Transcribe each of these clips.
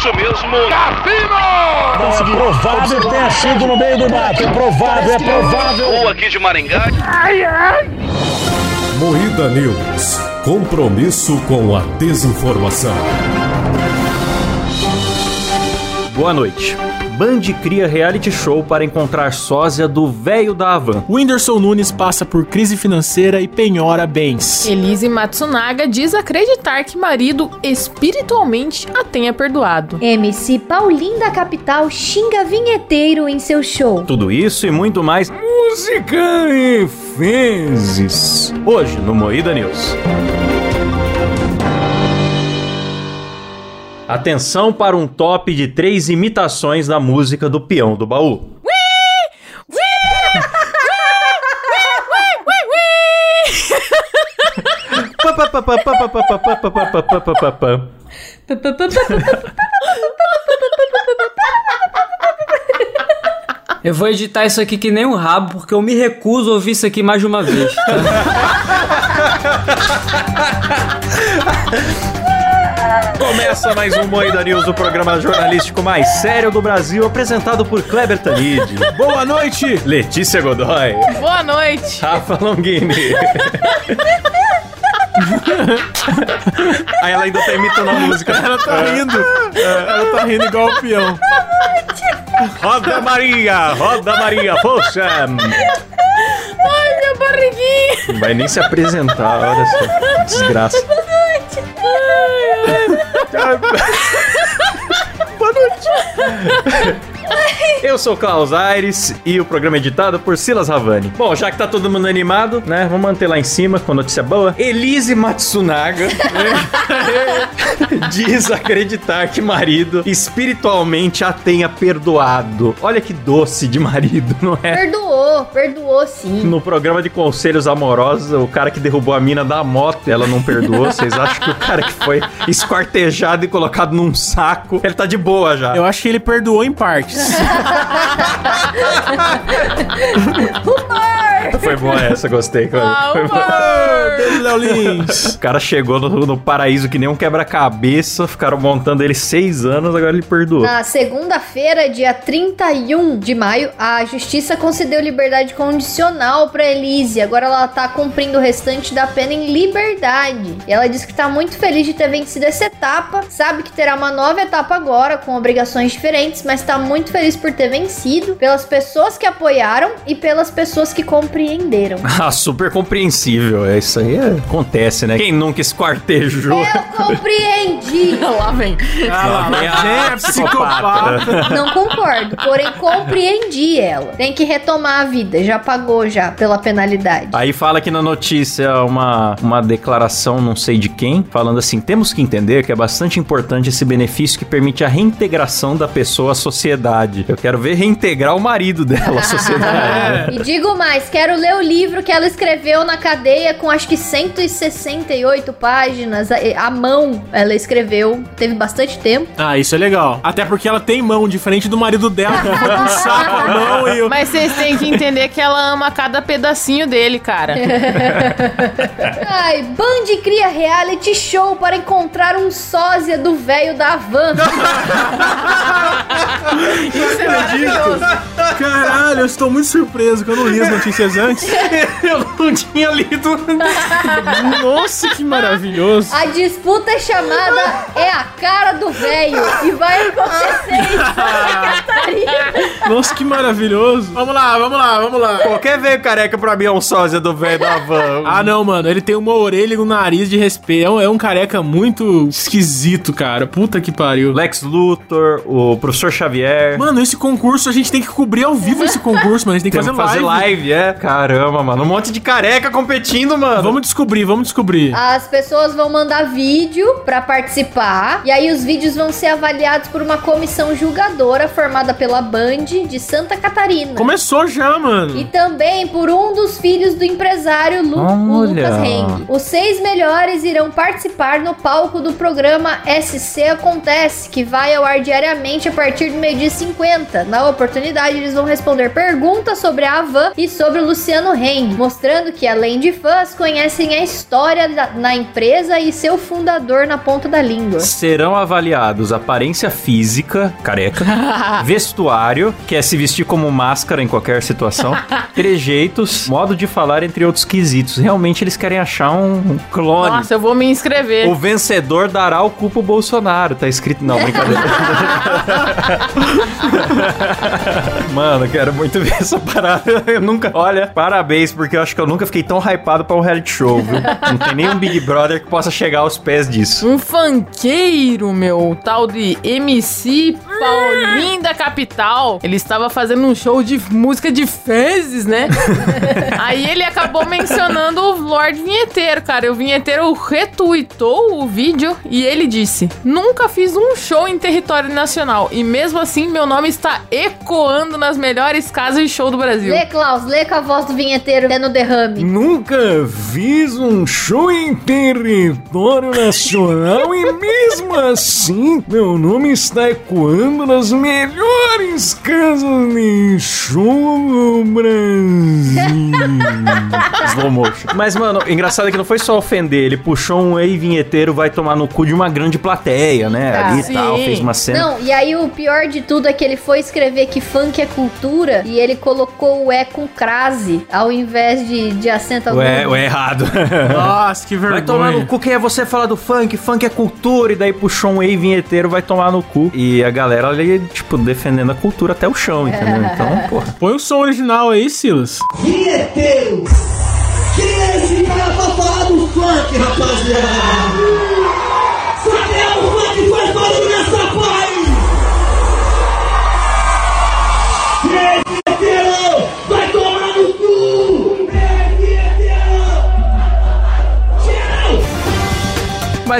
isso mesmo, Cassino! É provável que tenha sido no meio do mato. É provável, é provável. Ou aqui de Maringá. Moída News. Compromisso com a desinformação. Boa noite. Band cria reality show para encontrar sósia do velho da Havan. Whindersson Nunes passa por crise financeira e penhora bens. Elise Matsunaga diz acreditar que marido espiritualmente a tenha perdoado. MC Paulinho da Capital xinga vinheteiro em seu show. Tudo isso e muito mais música e fezes. Hoje no Moída News. Atenção para um top de três imitações da música do peão do baú. Eu vou editar isso aqui que nem um rabo, porque eu me recuso a ouvir isso aqui mais de uma vez. Começa mais um Moída News, o programa jornalístico mais sério do Brasil, apresentado por Kleber Tanid, Boa noite! Letícia Godoy, Boa noite. Rafa Longini. Aí ela ainda tá imitando a música. Ela tá rindo. Ela tá rindo igual o peão. Roda Maria, roda Maria, poxa! Ai, minha barriguinha. Não vai nem se apresentar, olha só. Desgraça. Boa noite. Eu sou o Klaus Aires e o programa é editado por Silas Ravani. Bom, já que tá todo mundo animado, né? Vamos manter lá em cima com notícia boa. Elise Matsunaga diz acreditar que marido espiritualmente a tenha perdoado. Olha que doce de marido, não é? Perdoou, perdoou sim. No programa de conselhos amorosos, o cara que derrubou a mina da moto, ela não perdoou. Vocês acham que o cara que foi esquartejado e colocado num saco, ele tá de boa já? Eu acho que ele perdoou em partes. Humor! Foi boa essa, gostei. Ah. Beijo, Léo Lins. O cara chegou no, no paraíso que nem um quebra-cabeça, ficaram montando ele seis anos, agora ele perdoou. Na segunda-feira, dia 31 de maio, a justiça concedeu liberdade condicional pra Elise. Agora ela tá cumprindo o restante da pena em liberdade. E ela diz que tá muito feliz de ter vencido essa etapa, sabe que terá uma nova etapa agora, com obrigações diferentes, mas tá muito feliz por ter vencido, pelas pessoas que apoiaram e pelas pessoas que compreenderam. Ah, super compreensível. É isso aí, é- acontece, né? Quem nunca esquartejou? Eu compreendi! Lá vem. Ah, lá, Vem a é psicopata. Não concordo, porém compreendi ela. Tem que retomar a vida, já pagou já pela penalidade. Aí fala aqui na notícia uma, uma declaração, não sei de quem, falando assim: temos que entender que é bastante importante esse benefício que permite a reintegração da pessoa à sociedade. Eu quero ver reintegrar o marido dela à sociedade. E digo mais, quero ler o livro que ela escreveu na cadeia com acho que 168 páginas. A, a mão ela escreveu, teve bastante tempo. Ah, isso é legal. Até porque ela tem mão, diferente do marido dela, que foi com saco a mão e o... Mas vocês têm que entender que ela ama cada pedacinho dele, cara. Ai, Band cria reality show para encontrar um sósia do velho da van. Isso é maravilhoso. Caralho, eu estou muito surpreso que eu não li as notícias antes. Eu não tinha lido. Nossa, que maravilhoso. A disputa chamada é a cara do velho e vai acontecer em Santa Catarina. Nossa, que maravilhoso. Vamos lá, vamos lá, vamos lá. Qualquer veio careca pra mim é um sósia do velho da van. Ah, não, mano. Ele tem uma orelha e um nariz de respeito. É um, é um careca muito esquisito, cara. Puta que pariu. Lex Luthor, o professor Xavier. Mano, esse concurso a gente tem que cobrir ao vivo esse concurso, mano. A gente tem que Temos fazer, fazer live. live, é? Caramba, mano. Um monte de careca competindo, mano. Vamos descobrir, vamos descobrir. As pessoas vão mandar vídeo pra participar e aí os vídeos vão ser avaliados por uma comissão julgadora formada pela Band de Santa Catarina. Começou já, mano. E também por um dos filhos do empresário Lu, o Olha. Lucas Heng. Os seis melhores irão participar no palco do programa SC Acontece, que vai ao ar diariamente a partir do meio-dia 50. Na oportunidade, eles vão responder perguntas sobre a Havan e sobre o Luciano Heng, mostrando que, além de fãs, conhecem a história da, na empresa e seu fundador na ponta da língua. Serão avaliados aparência física, careca, vestuário, que é se vestir como máscara em qualquer situação, trejeitos, modo de falar, entre outros quesitos. Realmente eles querem achar um, um clone. Nossa, eu vou me inscrever. O vencedor dará o cu pro Bolsonaro. Tá escrito. Não, brincadeira. Mano, eu quero muito ver essa parada. Eu nunca. Olha, parabéns, porque eu acho que eu nunca fiquei tão hypado pra um reality show, viu? Não tem nenhum Big Brother que possa chegar aos pés disso. Um funkeiro, meu, tal de MC Paulinho da Capital. Ele estava fazendo um show de música de fezes, né? Aí ele acabou mencionando o Lord Vinheteiro, cara. O Vinheteiro retweetou o vídeo e ele disse: Nunca fiz um show em território nacional. E mesmo assim, meu nome está ecoando nas melhores casas de show do Brasil. Lê, Klaus, lê com a voz do vinheteiro até no derrame. Nunca fiz um show em território nacional e mesmo assim meu nome está ecoando nas melhores casas de show do Brasil. Slow motion. Mas, mano, o engraçado é que não foi só ofender, ele puxou um ei vinheteiro, vai tomar no cu de uma grande plateia, né? Tá. Ali e tal, fez uma cena. Não, e aí o pior de tudo é que ele foi escrever que funk é cultura e ele colocou o E com crase ao invés de, de acento Ué, agudo. ué, errado. Nossa, que vergonha. Vai tomar no cu, quem é você falar do funk? Funk é cultura. E daí puxou um ei vinheteiro, vai tomar no cu. E a galera ali, tipo, defendendo a cultura até o chão, entendeu? Então, porra. Põe o som original aí, Silas. Vinheteiro! Funk, rapaziada?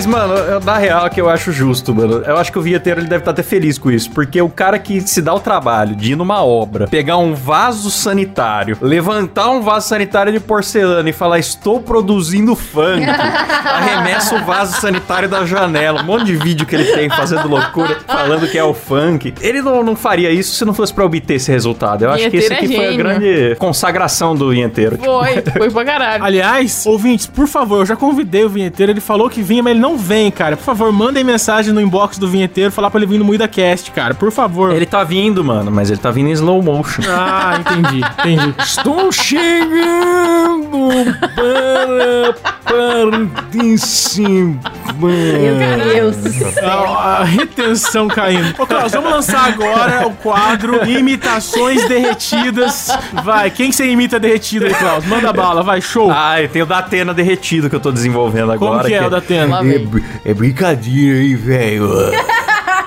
Mas, mano, eu- na real que eu acho justo, mano. Eu acho que o vinheteiro ele deve estar até feliz com isso. Porque o cara que se dá o trabalho de ir numa obra, pegar um vaso sanitário, levantar um vaso sanitário de porcelana e falar, estou produzindo funk, arremessa o vaso sanitário da janela. Um monte de vídeo que ele tem fazendo loucura, falando que é o funk. Ele não, não faria isso se não fosse pra obter esse resultado. Eu acho que esse Vinheteiro aqui é foi a grande consagração do vinheteiro. Foi, foi pra caralho. Aliás, ouvintes, por favor, eu já convidei o vinheteiro, ele falou que vinha, mas ele não vem, cara. Por favor, mandem mensagem no inbox do vinheteiro, falar pra ele vir no Muida Cast, cara. Por favor. Ele tá vindo, mano, mas ele tá vindo em slow motion. Ah, entendi, entendi. Estou chegando para participar. Meu Deus do céu. A, a retenção caindo. Ô, Klaus, vamos lançar agora o quadro Imitações Derretidas. Vai, quem que você imita derretido aí, Klaus? Manda bala, vai, show. Ah, eu tenho o da Atena derretido que eu tô desenvolvendo Como agora. que é o da Tena? É brincadeira aí, velho.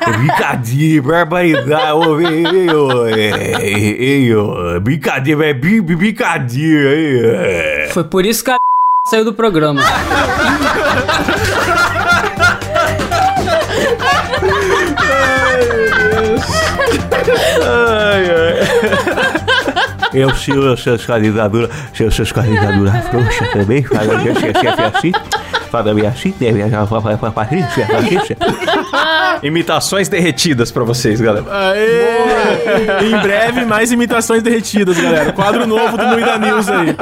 É brincadeira, barbaridade. Ô, ei, ei, ô, Brincadeira, é brin- brincadeira aí. é. Foi por isso que a saiu do programa. Eu sei essas candidaturas, essas candidaturas frouxas também, fala minha chefe assim, Patrícia, Patrícia. Imitações derretidas pra vocês, galera. Aê! Em breve, mais imitações derretidas, galera. Quadro novo do Muida News aí.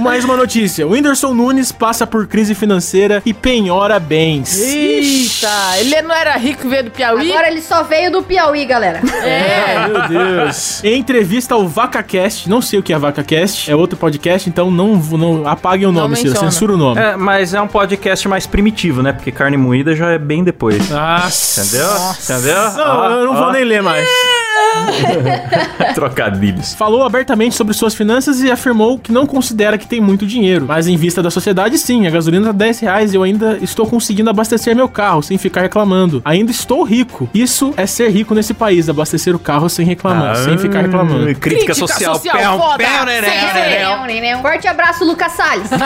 Mais uma notícia. O Whindersson Nunes passa por crise financeira e penhora bens. Eita, ele não era rico e veio do Piauí? Agora ele só veio do Piauí, galera. É. Meu Deus. Em entrevista ao VacaCast, não sei o que é VacaCast, é outro podcast, então não, não apaguem o Não nome, Ciro, censura o nome. É, mas é um podcast mais primitivo, né? Porque carne moída já é bem depois. Nossa. Entendeu? Entendeu? Não, Ó, eu não vou nem ler mais. Trocadilhos. Falou abertamente sobre suas finanças e afirmou que não considera que tem muito dinheiro. Mas em vista da sociedade, sim, a gasolina tá 10 reais e eu ainda estou conseguindo abastecer meu carro sem ficar reclamando. Ainda estou rico. Isso é ser rico nesse país, abastecer o carro sem reclamar, sem ficar reclamando. Crítica, Crítica social. social Pão, foda. pão, Forte abraço, Lucas Salles.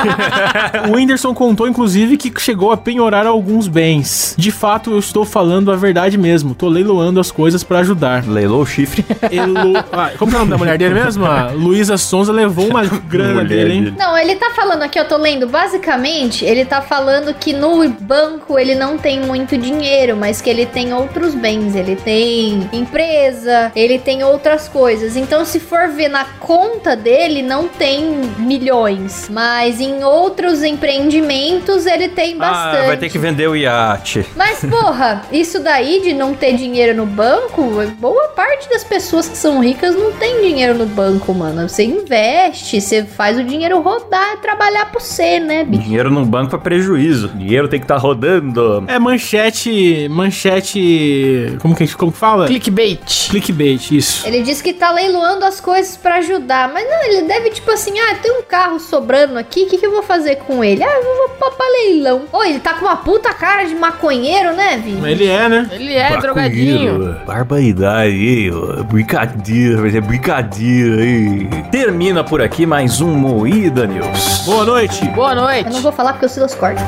O Whindersson contou, inclusive, que chegou a penhorar alguns bens. De fato, eu estou falando a verdade mesmo. Tô leiloando as coisas pra ajudar. Leilou o chifre. Elu... Ah, como é o nome da mulher dele mesmo? A Luísa Sonza levou uma grana Mulher dele, hein? Não, ele tá falando aqui, eu tô lendo. Basicamente, ele tá falando que no banco ele não tem muito dinheiro, mas que ele tem outros bens. Ele tem empresa, ele tem outras coisas. Então, se for ver na conta dele, não tem milhões. Mas em outros empreendimentos ele tem bastante. Ah, vai ter que vender o iate. Mas, porra, isso daí de não ter dinheiro no banco, boa parte das pessoas que são ricas não tem dinheiro no banco, mano. Você investe, você faz o dinheiro rodar e trabalhar por você, né, bicho? Dinheiro no banco é prejuízo. Dinheiro tem que estar rodando. É manchete. Manchete. Como que, como que fala? Clickbait. Clickbait, isso. Ele disse que tá leiloando as coisas pra ajudar, mas não, ele deve tipo assim, ah, tem um carro sobrando aqui, o que, que eu vou fazer com ele? Ah, eu vou pôr pra leilão. Ô, ele tá com uma puta cara de maconheiro, né, Vi? Ele é, né? Ele é drogadinho. Barbaridade ó. Brincadeira, mas é brincadeira aí. Termina por aqui mais um Moída News. Boa noite. Boa Eu noite. não vou falar porque eu sigo os cortes.